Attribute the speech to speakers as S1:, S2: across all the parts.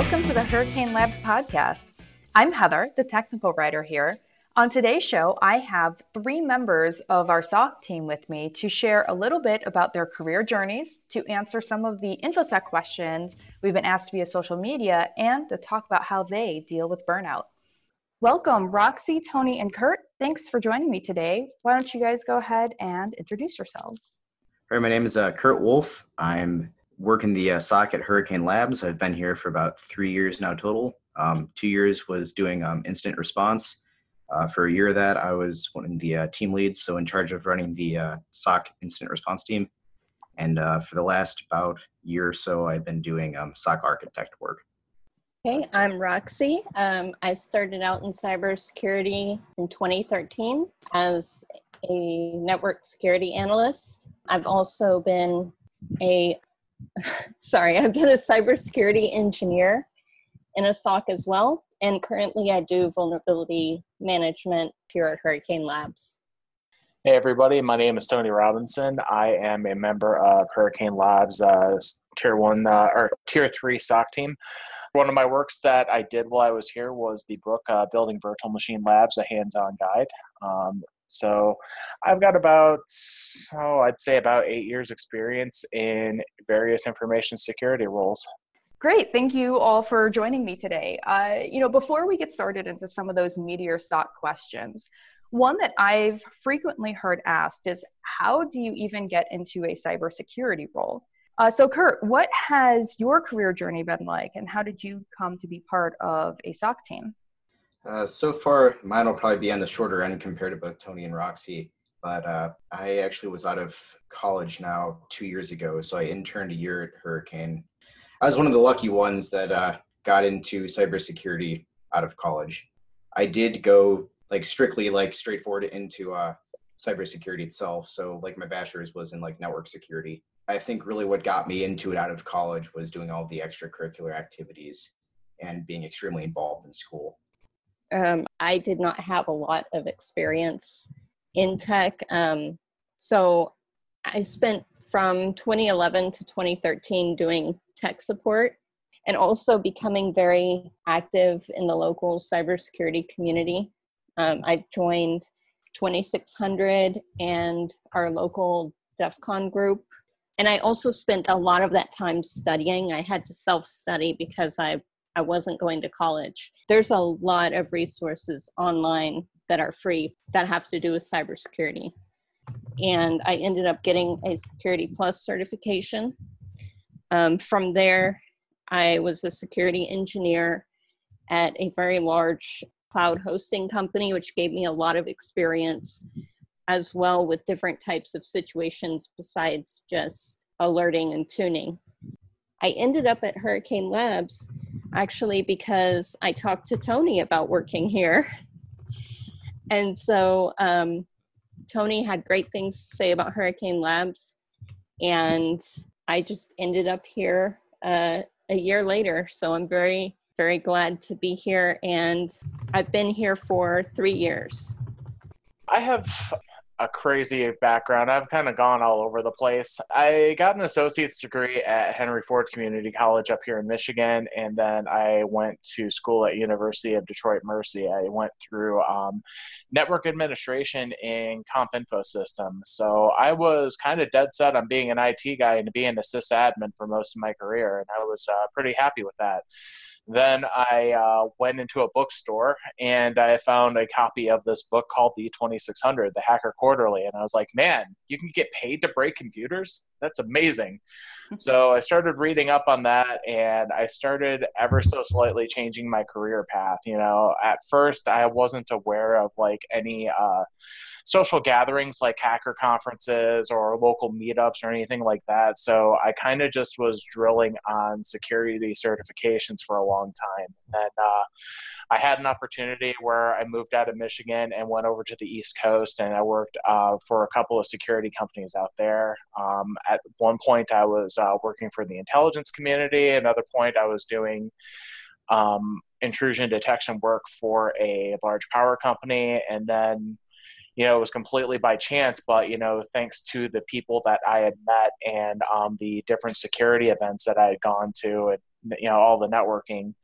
S1: welcome to the Hurricane Labs podcast. I'm Heather, the technical writer here. On today's show, I have three members of our SOC team with me to share a little bit about their career journeys, to answer some of the InfoSec questions we've been asked via social media, and to talk about how they deal with burnout. Welcome, Roxy, Tony, and Kurt. Thanks for joining me today. Why don't you guys go ahead and introduce yourselves?
S2: Right, my name is uh, Kurt Wolf. I'm working the uh, SOC at Hurricane Labs. I've been here for about three years now total. Um, two years was doing um, incident response uh, for a year of that, I was one of the uh, team leads, so in charge of running the uh, SOC incident response team. And uh, for the last about year or so, I've been doing um, SOC architect work.
S3: Hey, I'm Roxy. Um, I started out in cybersecurity in 2013 as a network security analyst. I've also been a sorry, I've been a cybersecurity engineer in a SOC as well and currently I do vulnerability management here at Hurricane Labs.
S4: Hey everybody, my name is Tony Robinson. I am a member of Hurricane Labs uh, Tier One uh, or Tier Three SOC team. One of my works that I did while I was here was the book uh, "Building Virtual Machine Labs: A Hands-On Guide." Um, so I've got about oh, I'd say about eight years experience in various information security roles.
S1: Great. Thank you all for joining me today. Uh, you know, before we get started into some of those Meteor SOC questions, one that I've frequently heard asked is how do you even get into a cybersecurity role? Uh, so, Kurt, what has your career journey been like, and how did you come to be part of a SOC team?
S2: Uh, so far, mine will probably be on the shorter end compared to both Tony and Roxy. But uh, I actually was out of college now two years ago, so I interned a year at Hurricane I was one of the lucky ones that uh, got into cybersecurity out of college. I did go like strictly like straightforward into uh, cybersecurity itself. So like my bachelor's was in like network security. I think really what got me into it out of college was doing all the extracurricular activities and being extremely involved in school.
S3: Um, I did not have a lot of experience in tech. Um, so I spent from 2011 to 2013 doing tech support and also becoming very active in the local cybersecurity community. Um, I joined 2600 and our local DEF CON group. And I also spent a lot of that time studying. I had to self study because I, I wasn't going to college. There's a lot of resources online that are free that have to do with cybersecurity and I ended up getting a Security Plus certification. Um, from there, I was a security engineer at a very large cloud hosting company, which gave me a lot of experience as well with different types of situations besides just alerting and tuning. I ended up at Hurricane Labs actually because I talked to Tony about working here. And so um, Tony had great things to say about Hurricane Labs, and I just ended up here uh, a year later. So I'm very, very glad to be here, and I've been here for three years.
S4: I have a crazy background. I've kind of gone all over the place. I got an associate's degree at Henry Ford Community College up here in Michigan, and then I went to school at University of Detroit Mercy. I went through um, network administration in Comp Info Systems. So I was kind of dead set on being an IT guy and being a sysadmin for most of my career, and I was uh, pretty happy with that. Then I uh, went into a bookstore and I found a copy of this book called The 2600, The Hacker Quarterly. And I was like, man, you can get paid to break computers? That's amazing. so I started reading up on that and I started ever so slightly changing my career path. You know, at first I wasn't aware of like any uh, social gatherings like hacker conferences or local meetups or anything like that. So I kind of just was drilling on security certifications for a long time. And uh, I had an opportunity where I moved out of Michigan and went over to the East Coast and I worked uh, for a couple of security companies out there. Um, at one point, I was uh, working for the intelligence community. Another point, I was doing um, intrusion detection work for a large power company. And then, you know, it was completely by chance, but, you know, thanks to the people that I had met and um, the different security events that I had gone to, and you know all the networking.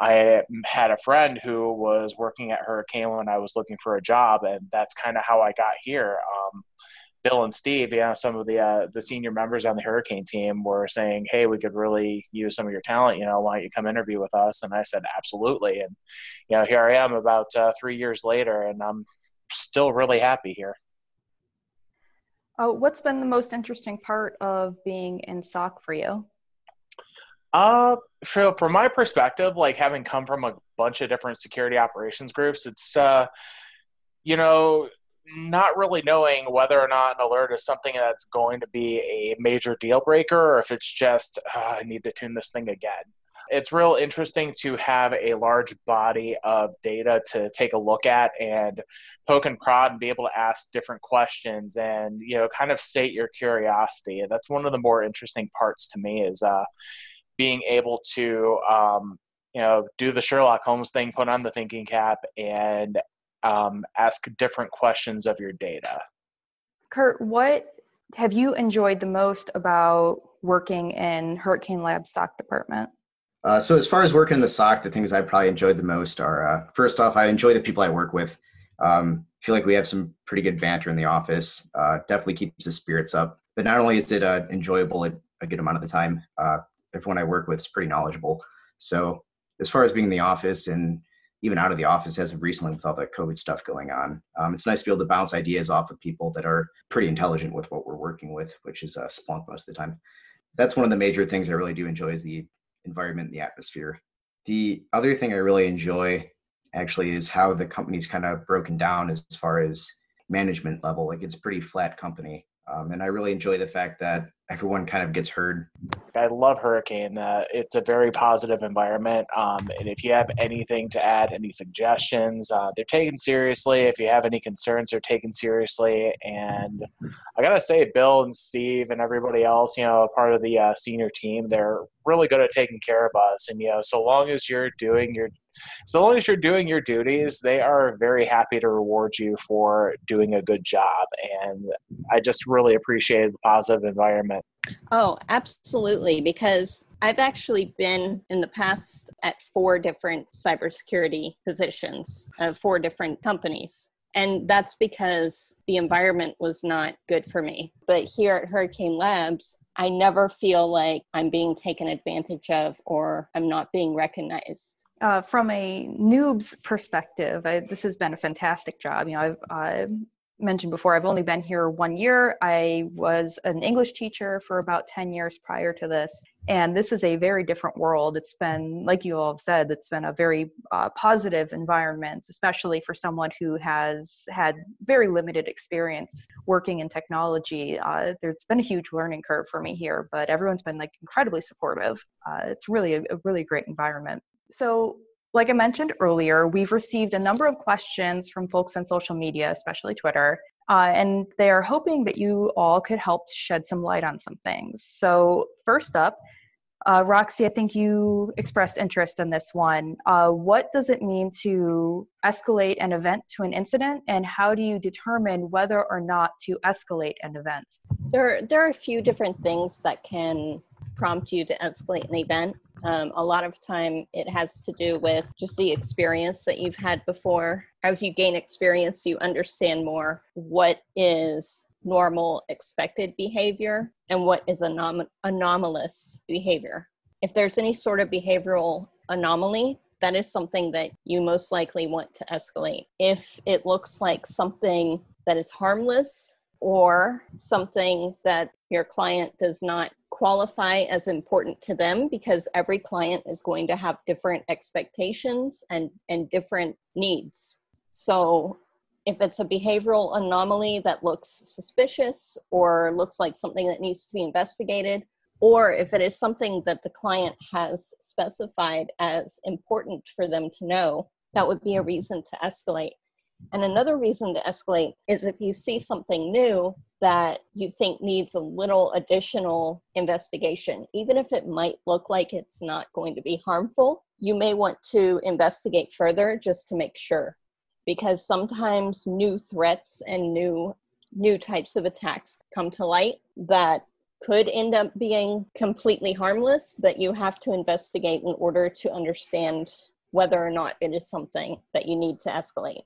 S4: I had a friend who was working at Hurricane when I was looking for a job, and that's kind of how I got here. Um, Bill and Steve, yeah, some of the uh, the senior members on the Hurricane team were saying, "Hey, we could really use some of your talent. You know, why don't you come interview with us?" And I said, "Absolutely." And you know, here I am about uh, three years later, and I'm still really happy here.
S1: Uh, what's been the most interesting part of being in SOC for you?
S4: Uh, so from my perspective, like having come from a bunch of different security operations groups, it's uh, you know, not really knowing whether or not an alert is something that's going to be a major deal breaker or if it's just uh, I need to tune this thing again. It's real interesting to have a large body of data to take a look at and poke and prod and be able to ask different questions and you know kind of sate your curiosity. That's one of the more interesting parts to me is uh, being able to um, you know do the Sherlock Holmes thing, put on the thinking cap, and um, ask different questions of your data.
S1: Kurt, what have you enjoyed the most about working in Hurricane Labs SOC department?
S2: Uh, so as far as working in the SOC, the things I probably enjoyed the most are uh, first off, I enjoy the people I work with. Um, feel like we have some pretty good banter in the office. Uh, definitely keeps the spirits up. But not only is it uh, enjoyable a good amount of the time, uh, everyone I work with is pretty knowledgeable. So as far as being in the office and even out of the office as of recently with all the COVID stuff going on, um, it's nice to be able to bounce ideas off of people that are pretty intelligent with what we're working with, which is uh, Splunk most of the time. That's one of the major things I really do enjoy is the environment and the atmosphere. The other thing I really enjoy actually is how the company's kind of broken down as far as management level. Like it's pretty flat company. Um, and I really enjoy the fact that everyone kind of gets heard.
S4: I love Hurricane. Uh, it's a very positive environment. Um, and if you have anything to add, any suggestions, uh, they're taken seriously. If you have any concerns, they're taken seriously. And I got to say, Bill and Steve and everybody else, you know, part of the uh, senior team, they're really good at taking care of us. And, you know, so long as you're doing your so long as you're doing your duties, they are very happy to reward you for doing a good job. And I just really appreciate the positive environment.
S3: Oh, absolutely. Because I've actually been in the past at four different cybersecurity positions of four different companies. And that's because the environment was not good for me. But here at Hurricane Labs, I never feel like I'm being taken advantage of or I'm not being recognized
S1: uh, from a noob's perspective, I, this has been a fantastic job. You know, I've mentioned before, I've only been here one year. I was an English teacher for about 10 years prior to this. And this is a very different world. It's been, like you all have said, it's been a very uh, positive environment, especially for someone who has had very limited experience working in technology. Uh, there's been a huge learning curve for me here, but everyone's been like incredibly supportive. Uh, it's really a, a really great environment. So, like I mentioned earlier, we've received a number of questions from folks on social media, especially Twitter, uh, and they are hoping that you all could help shed some light on some things. So, first up, uh, Roxy, I think you expressed interest in this one. Uh, what does it mean to escalate an event to an incident, and how do you determine whether or not to escalate an event?
S3: There, there are a few different things that can prompt you to escalate an event. Um, a lot of time it has to do with just the experience that you've had before. As you gain experience, you understand more what is normal expected behavior and what is anom- anomalous behavior. If there's any sort of behavioral anomaly, that is something that you most likely want to escalate. If it looks like something that is harmless or something that your client does not qualify as important to them because every client is going to have different expectations and, and different needs. So if it's a behavioral anomaly that looks suspicious or looks like something that needs to be investigated, or if it is something that the client has specified as important for them to know, that would be a reason to escalate. And another reason to escalate is if you see something new that you think needs a little additional investigation, even if it might look like it's not going to be harmful, you may want to investigate further just to make sure. Because sometimes new threats and new new types of attacks come to light that could end up being completely harmless, but you have to investigate in order to understand whether or not it is something that you need to escalate.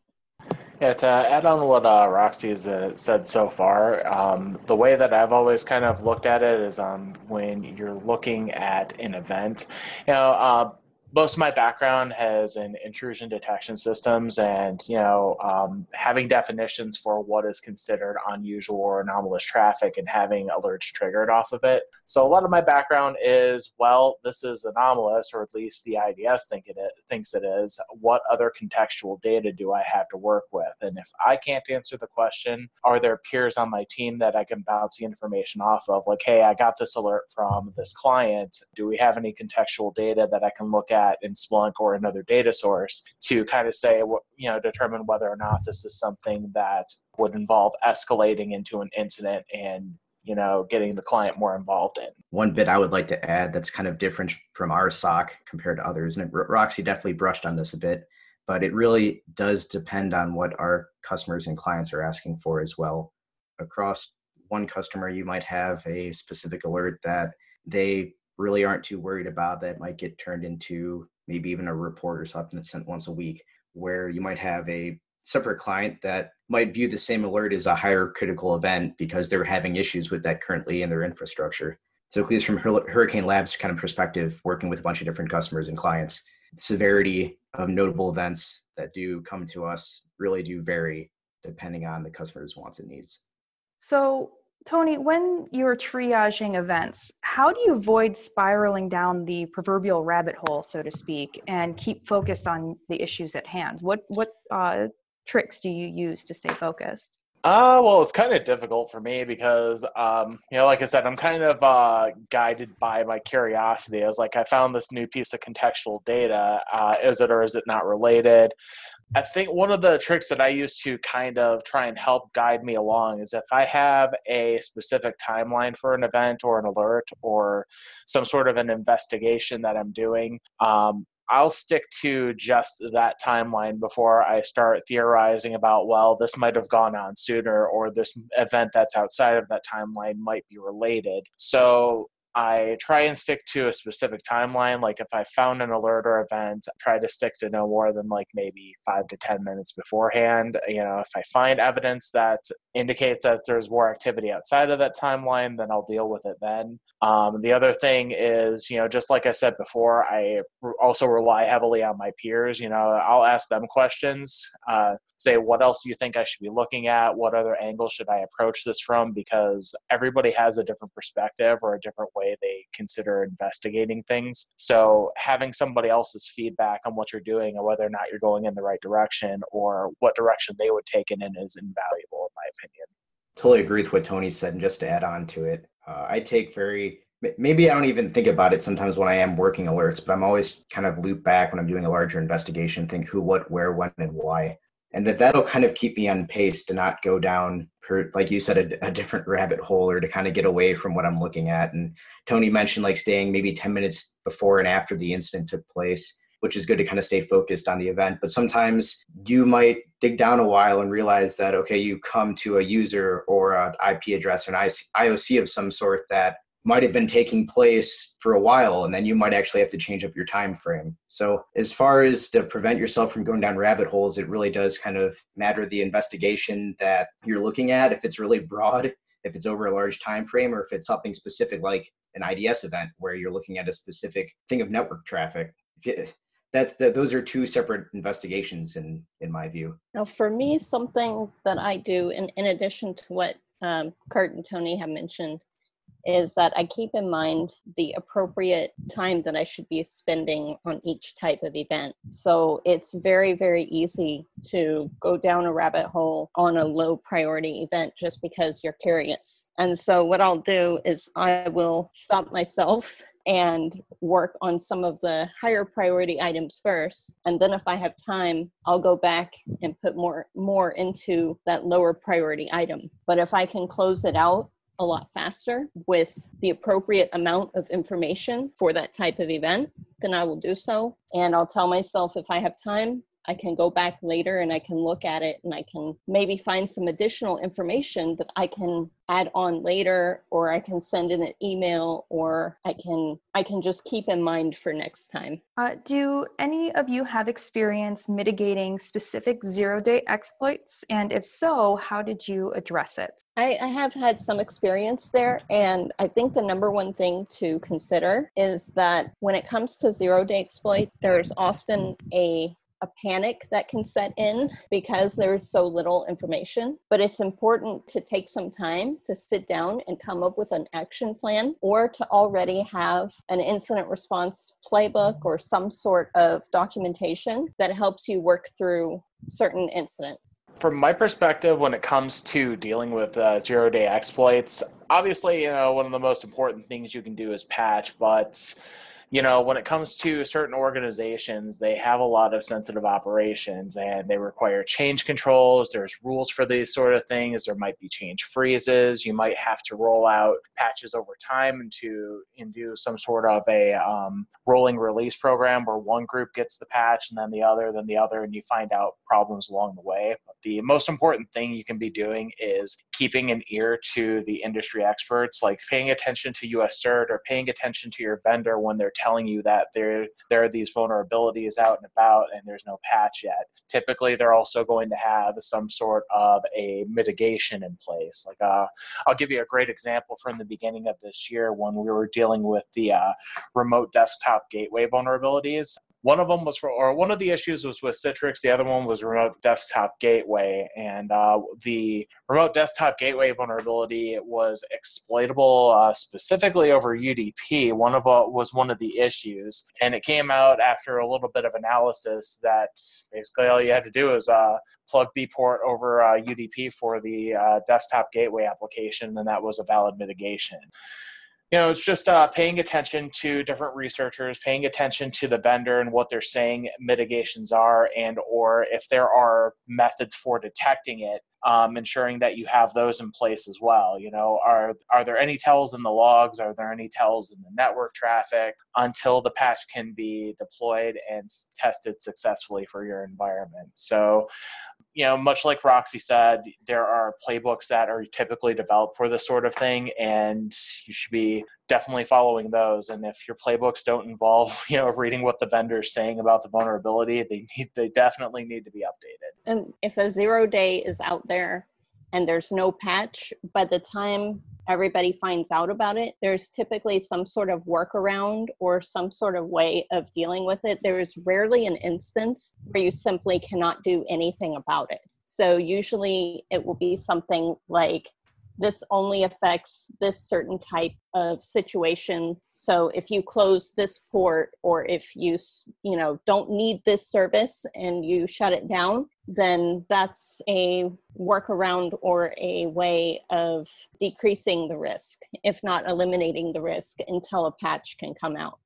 S4: Yeah, to add on what uh, Roxy has uh, said so far, um, the way that I've always kind of looked at it is um, when you're looking at an event, you know, uh, most of my background has in intrusion detection systems and you know um, having definitions for what is considered unusual or anomalous traffic and having alerts triggered off of it. So a lot of my background is well this is anomalous or at least the ids think it is, thinks it is. What other contextual data do i have to work with? And if i can't answer the question are there peers on my team that i can bounce the information off of? Like hey i got this alert from this client. Do we have any contextual data that i can look at in Splunk or another data source to kind of say, you know, determine whether or not this is something that would involve escalating into an incident and you know getting the client more involved in.
S2: One bit i would like to add that's kind of different from our soc compared to others and roxy definitely brushed on this a bit but it really does depend on what our customers and clients are asking for as well. Across one customer you might have a specific alert that they really aren't too worried about that might get turned into maybe even a report or something that's sent once a week where you might have a separate client that might view the same alert as a higher critical event because they're having issues with that currently in their infrastructure. So at least from hurricane labs kind of perspective working with a bunch of different customers and clients severity of notable events that do come to us really do vary depending on the customer's wants and needs.
S1: So Tony, when you're triaging events, how do you avoid spiraling down the proverbial rabbit hole, so to speak, and keep focused on the issues at hand? What what uh, tricks do you use to stay focused?
S4: Uh, well, it's kind of difficult for me because, um, you know, like I said, I'm kind of uh, guided by my curiosity. I was like, I found this new piece of contextual data. Uh, is it or is it not related? I think one of the tricks that I use to kind of try and help guide me along is if I have a specific timeline for an event or an alert or some sort of an investigation that I'm doing, um, I'll stick to just that timeline before I start theorizing about, well, this might have gone on sooner or this event that's outside of that timeline might be related. So I try and stick to a specific timeline. Like if I found an alert or event, I try to stick to no more than like maybe five to 10 minutes beforehand. You know, if I find evidence that indicates that there's more activity outside of that timeline, then I'll deal with it then. Um, the other thing is, you know, just like I said before, I also rely heavily on my peers. You know, I'll ask them questions, uh, say, what else do you think I should be looking at? What other angle should I approach this from? Because everybody has a different perspective or a different way they consider investigating things. So having somebody else's feedback on what you're doing and whether or not you're going in the right direction or what direction they would take it in is invaluable, in my opinion.
S2: Totally agree with what Tony said. And just to add on to it, uh, I take very maybe I don't even think about it sometimes when I am working alerts, but I'm always kind of loop back when I'm doing a larger investigation, think who, what, where, when, and why. And that that'll kind of keep me on pace to not go down, per, like you said, a, a different rabbit hole or to kind of get away from what I'm looking at. And Tony mentioned like staying maybe 10 minutes before and after the incident took place, which is good to kind of stay focused on the event. But sometimes you might dig down a while and realize that, okay, you come to a user or an IP address or an IOC of some sort that might have been taking place for a while and then you might actually have to change up your time frame so as far as to prevent yourself from going down rabbit holes it really does kind of matter the investigation that you're looking at if it's really broad if it's over a large time frame or if it's something specific like an ids event where you're looking at a specific thing of network traffic. That's the, those are two separate investigations in in my view.
S3: Now for me something that i do in, in addition to what um, kurt and tony have mentioned is that I keep in mind the appropriate time that I should be spending on each type of event. So it's very, very easy to go down a rabbit hole on a low priority event just because you're curious. And so what I'll do is I will stop myself and work on some of the higher priority items first and then if i have time i'll go back and put more more into that lower priority item but if i can close it out a lot faster with the appropriate amount of information for that type of event, then I will do so. And I'll tell myself if I have time, I can go back later and I can look at it and I can maybe find some additional information that I can add on later or I can send in an email or I can I can just keep in mind for next time.
S1: Uh, do any of you have experience mitigating specific zero day exploits? And if so, how did you address it?
S3: I, I have had some experience there, and I think the number one thing to consider is that when it comes to zero day exploit, there's often a a panic that can set in because there's so little information. But it's important to take some time to sit down and come up with an action plan or to already have an incident response playbook or some sort of documentation that helps you work through certain incidents
S4: from my perspective, when it comes to dealing with uh, zero day exploits, obviously, you know, one of the most important things you can do is patch, but you know, when it comes to certain organizations, they have a lot of sensitive operations and they require change controls. There's rules for these sort of things. There might be change freezes. You might have to roll out patches over time into and do some sort of a um, rolling release program where one group gets the patch and then the other, then the other, and you find out problems along the way. But the most important thing you can be doing is keeping an ear to the industry experts, like paying attention to US CERT or paying attention to your vendor when they're telling you that there there are these vulnerabilities out and about and there's no patch yet. Typically, they're also going to have some sort of a mitigation in place. Like, uh, I'll give you a great example from the beginning of this year when we were dealing with the uh, remote desktop gateway vulnerabilities. One of them was for, or one of the issues was with Citrix. The other one was remote desktop gateway, and uh, the remote desktop gateway vulnerability was exploitable uh, specifically over UDP. One of uh, was one of the issues, and it came out after a little bit of analysis that basically all you had to do is uh, plug the port over UDP uh, for the uh, desktop gateway application, and that was a valid mitigation you know it's just uh, paying attention to different researchers paying attention to the vendor and what they're saying mitigations are and or if there are methods for detecting it um, ensuring that you have those in place as well you know are are there any tells in the logs? Are there any tells in the network traffic until the patch can be deployed and tested successfully for your environment? So you know, much like Roxy said, there are playbooks that are typically developed for this sort of thing, and you should be definitely following those. And if your playbooks don't involve, you know, reading what the vendor is saying about the vulnerability, they need, they definitely need to be updated.
S3: And if a zero day is out there and there's no patch, by the time everybody finds out about it, there's typically some sort of workaround or some sort of way of dealing with it. There is rarely an instance where you simply cannot do anything about it. So usually it will be something like this only affects this certain type of situation. So if you close this port or if you you know don't need this service and you shut it down then that's a workaround or a way of decreasing the risk if not eliminating the risk until a patch can come out.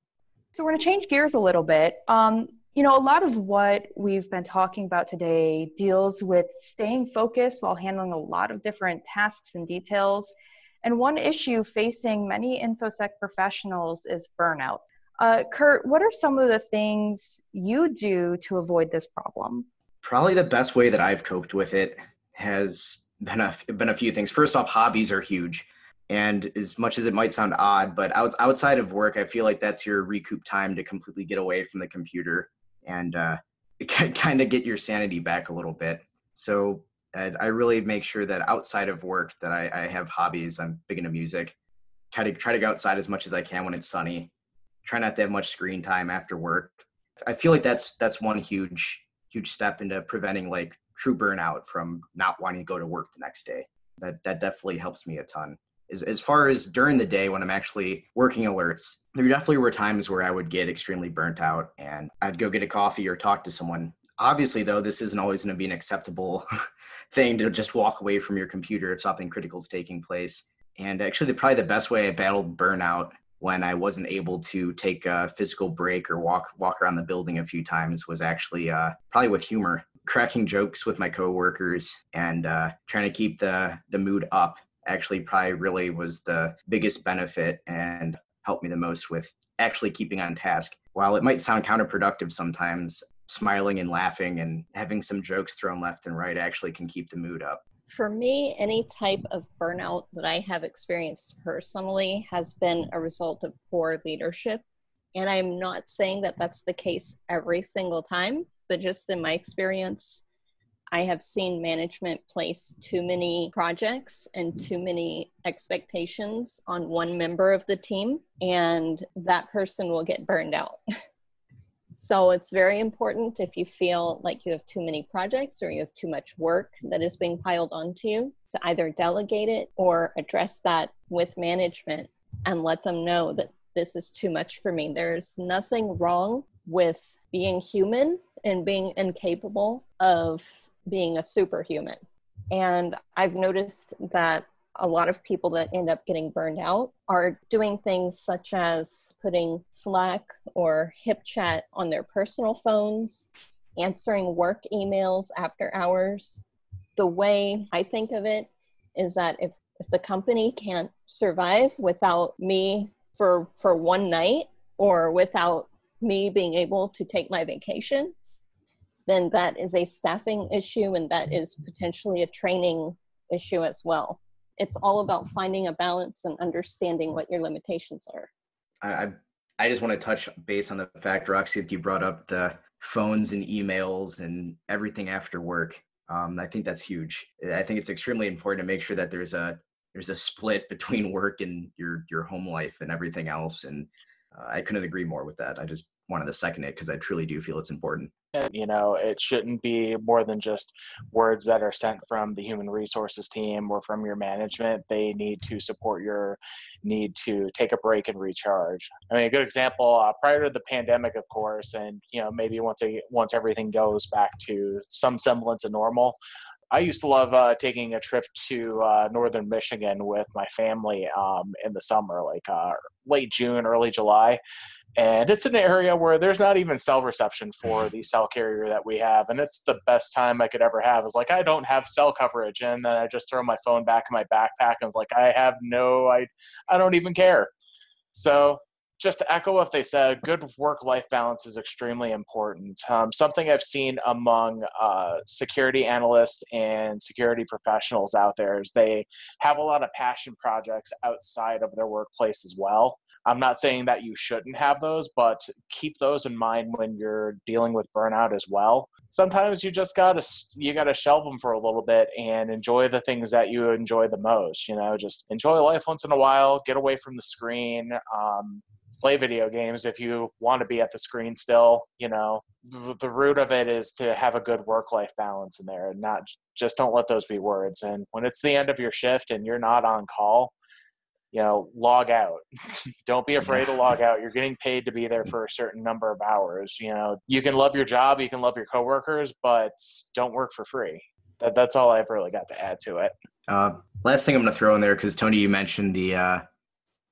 S1: So we're going to change gears a little bit. Um, you know, a lot of what we've been talking about today deals with staying focused while handling a lot of different tasks and details. And one issue facing many InfoSec professionals is burnout. Uh, Kurt, what are some of the things you do to avoid this problem?
S2: Probably the best way that I've coped with it has been a, been a few things. First off, hobbies are huge. And as much as it might sound odd, but outside of work, I feel like that's your recoup time to completely get away from the computer and uh, kind of get your sanity back a little bit. So I really make sure that outside of work that I, I have hobbies. I'm big into music. Try to try to go outside as much as I can when it's sunny. Try not to have much screen time after work. I feel like that's that's one huge huge step into preventing like true burnout from not wanting to go to work the next day. That that definitely helps me a ton as, as far as during the day when I'm actually working alerts, there definitely were times where I would get extremely burnt out and I'd go get a coffee or talk to someone. Obviously, though, this isn't always going to be an acceptable thing to just walk away from your computer if something critical is taking place. And actually, the, probably the best way I battled burnout when I wasn't able to take a physical break or walk walk around the building a few times was actually uh, probably with humor, cracking jokes with my coworkers and uh, trying to keep the the mood up actually probably really was the biggest benefit and helped me the most with actually keeping on task. While it might sound counterproductive sometimes, smiling and laughing and having some jokes thrown left and right actually can keep the mood up.
S3: For me, any type of burnout that I have experienced personally has been a result of poor leadership. And I'm not saying that that's the case every single time, but just in my experience, I have seen management place too many projects and too many expectations on one member of the team, and that person will get burned out. so it's very important if you feel like you have too many projects or you have too much work that is being piled onto you to either delegate it or address that with management and let them know that this is too much for me. There's nothing wrong with being human and being incapable of being a superhuman. And I've noticed that a lot of people that end up getting burned out are doing things such as putting Slack or HipChat on their personal phones, answering work emails after hours. The way I think of it is that if, if the company can't survive without me for, for one night or without me being able to take my vacation, then that is a staffing issue and that is potentially a training issue as well. It's all about finding a balance and understanding what your limitations are.
S2: I I just want to touch base on the fact, Roxy, that you brought up the phones and emails and everything after work. Um, I think that's huge. I think it's extremely important to make sure that there's a there's a split between work and your your home life and everything else. And uh, I couldn't agree more with that. I just wanted to second it because I truly do feel it's important.
S4: And, you know, it shouldn't be more than just words that are sent from the human resources team or from your management. They need to support your need to take a break and recharge. I mean, a good example uh, prior to the pandemic, of course, and you know, maybe once a, once everything goes back to some semblance of normal. I used to love uh, taking a trip to uh, northern Michigan with my family um, in the summer, like uh, late June, early July and it's an area where there's not even cell reception for the cell carrier that we have and it's the best time i could ever have is like i don't have cell coverage and then i just throw my phone back in my backpack and was like i have no i i don't even care so just to echo what they said, good work life balance is extremely important. Um, something I've seen among uh, security analysts and security professionals out there is they have a lot of passion projects outside of their workplace as well. I'm not saying that you shouldn't have those, but keep those in mind when you're dealing with burnout as well. Sometimes you just gotta you gotta shelve them for a little bit and enjoy the things that you enjoy the most. You know, just enjoy life once in a while. Get away from the screen. Um, play video games if you want to be at the screen still. You know, the root of it is to have a good work life balance in there, and not just don't let those be words. And when it's the end of your shift and you're not on call, you know log out. Don't be afraid to log out. You're getting paid to be there for a certain number of hours you know. You can love your job you can love your coworkers but don't work for free. That, that's all i've really got to add to it.
S2: Uh, last thing i'm going to throw in there because tony you mentioned the uh,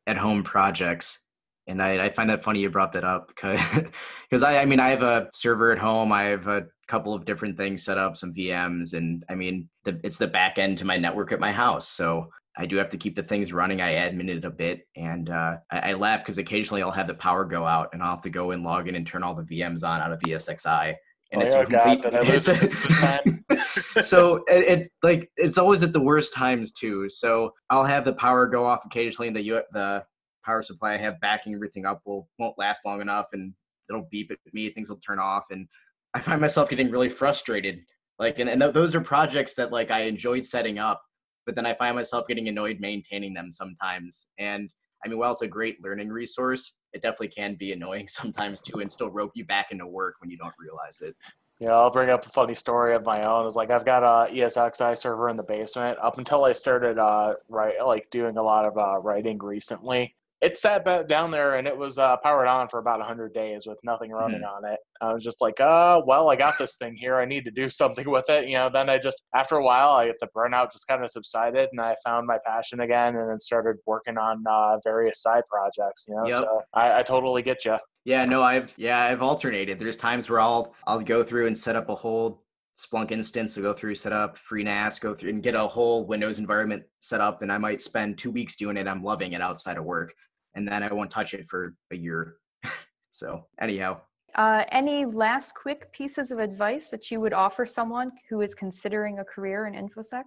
S2: at home projects and I, I, find that funny you brought that up because I, I mean I have a server at home. I have a couple of different things set up some VMs and I mean the, it's the back end to my network at my house so I do have to keep the things running. I admin it a bit, and uh, I, I, laugh because occasionally I'll have the power go out, and I'll have to go and log in and turn all the VMs on out of ESXi. And oh, it's complete. God, it's a, so it, it, like it's always at the worst times too. So I'll have the power go off occasionally, and the the power supply I have backing everything up will won't last long enough, and it'll beep at me. Things will turn off, and I find myself getting really frustrated. Like, and, and those are projects that like I enjoyed setting up but then I find myself getting annoyed maintaining them sometimes. And I mean, while it's a great learning resource, it definitely can be annoying sometimes too, and still rope you back into work when you don't realize it.
S4: Yeah, I'll bring up a funny story of my own. It's like I've got a ESXi server in the basement. Up until I started uh, right, like doing a lot of uh, writing recently, it sat back down there and it was uh, powered on for about 100 days with nothing running mm. on it. I was just like, uh, well, I got this thing here. I need to do something with it. You know, then I just, after a while, I get the burnout just kind of subsided and I found my passion again and then started working on uh, various side projects, you know, yep. so I, I totally get you.
S2: Yeah, no, I've, yeah, I've alternated. There's times where I'll, I'll go through and set up a whole Splunk instance to go through, set up FreeNAS, go through and get a whole Windows environment set up. And I might spend two weeks doing it. I'm loving it outside of work. And then I won't touch it for a year. so anyhow.
S1: Uh, any last quick pieces of advice that you would offer someone who is considering a career in InfoSec?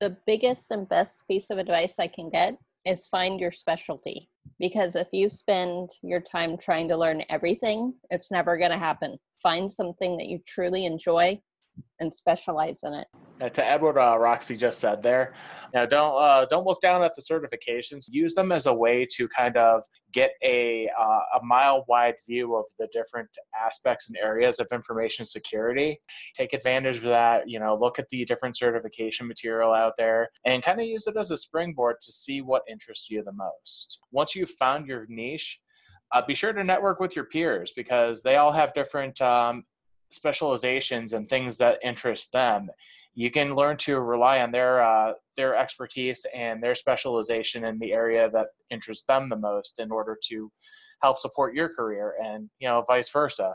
S3: The biggest and best piece of advice I can get is find your specialty. Because if you spend your time trying to learn everything, it's never going to happen. Find something that you truly enjoy and specialize in it.
S4: Uh, to what uh, Roxy just said there, know, don't uh, don't look down at the certifications. Use them as a way to kind of get a uh, a mile wide view of the different aspects and areas of information security. Take advantage of that. You know, look at the different certification material out there, and kind of use it as a springboard to see what interests you the most. Once you've found your niche, uh, be sure to network with your peers because they all have different um, specializations and things that interest them you can learn to rely on their uh, their expertise and their specialization in the area that interests them the most in order to help support your career and you know vice versa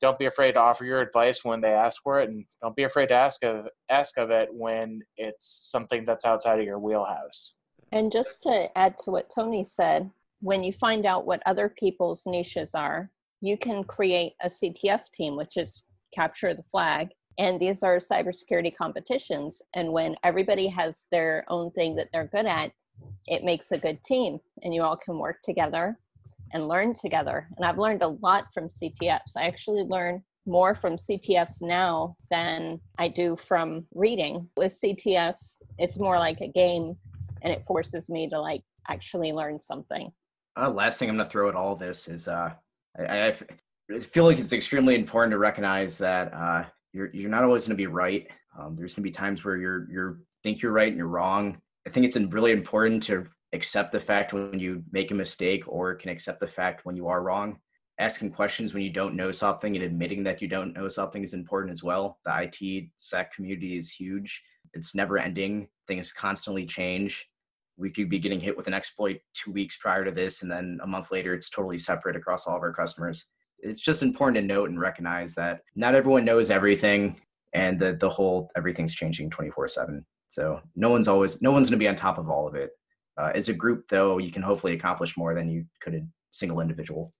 S4: don't be afraid to offer your advice when they ask for it and don't be afraid to ask of ask of it when it's something that's outside of your wheelhouse
S3: and just to add to what tony said when you find out what other people's niches are you can create a CTF team, which is capture the flag. And these are cybersecurity competitions. And when everybody has their own thing that they're good at, it makes a good team and you all can work together and learn together. And I've learned a lot from CTFs. I actually learn more from CTFs now than I do from reading. With CTFs, it's more like a game and it forces me to like actually learn something.
S2: Uh, last thing I'm going to throw at all this is uh, I, I feel like it's extremely important to recognize that uh, you're you're not always going to be right. Um, there's going to be times where you're you're think you're right and you're wrong. I think it's really important to accept the fact when you make a mistake, or can accept the fact when you are wrong. Asking questions when you don't know something and admitting that you don't know something is important as well. The IT sec community is huge. It's never ending. Things constantly change we could be getting hit with an exploit two weeks prior to this and then a month later it's totally separate across all of our customers it's just important to note and recognize that not everyone knows everything and the, the whole everything's changing 24 7 so no one's always no one's going to be on top of all of it uh, as a group though you can hopefully accomplish more than you could a single individual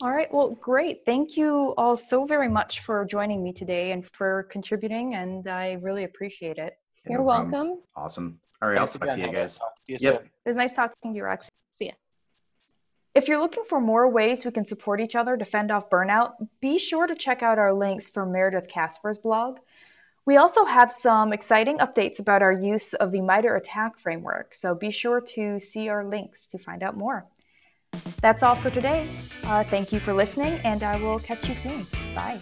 S1: all right well great thank you all so very much for joining me today and for contributing and i really appreciate it
S3: you're no welcome
S2: awesome all right, Thanks I'll talk again. to you guys.
S4: To you
S2: yep.
S1: It was nice talking to you, Rex.
S3: See ya.
S1: If you're looking for more ways we can support each other to fend off burnout, be sure to check out our links for Meredith Casper's blog. We also have some exciting updates about our use of the MITRE ATT&CK framework, so be sure to see our links to find out more. That's all for today. Uh, thank you for listening, and I will catch you soon. Bye.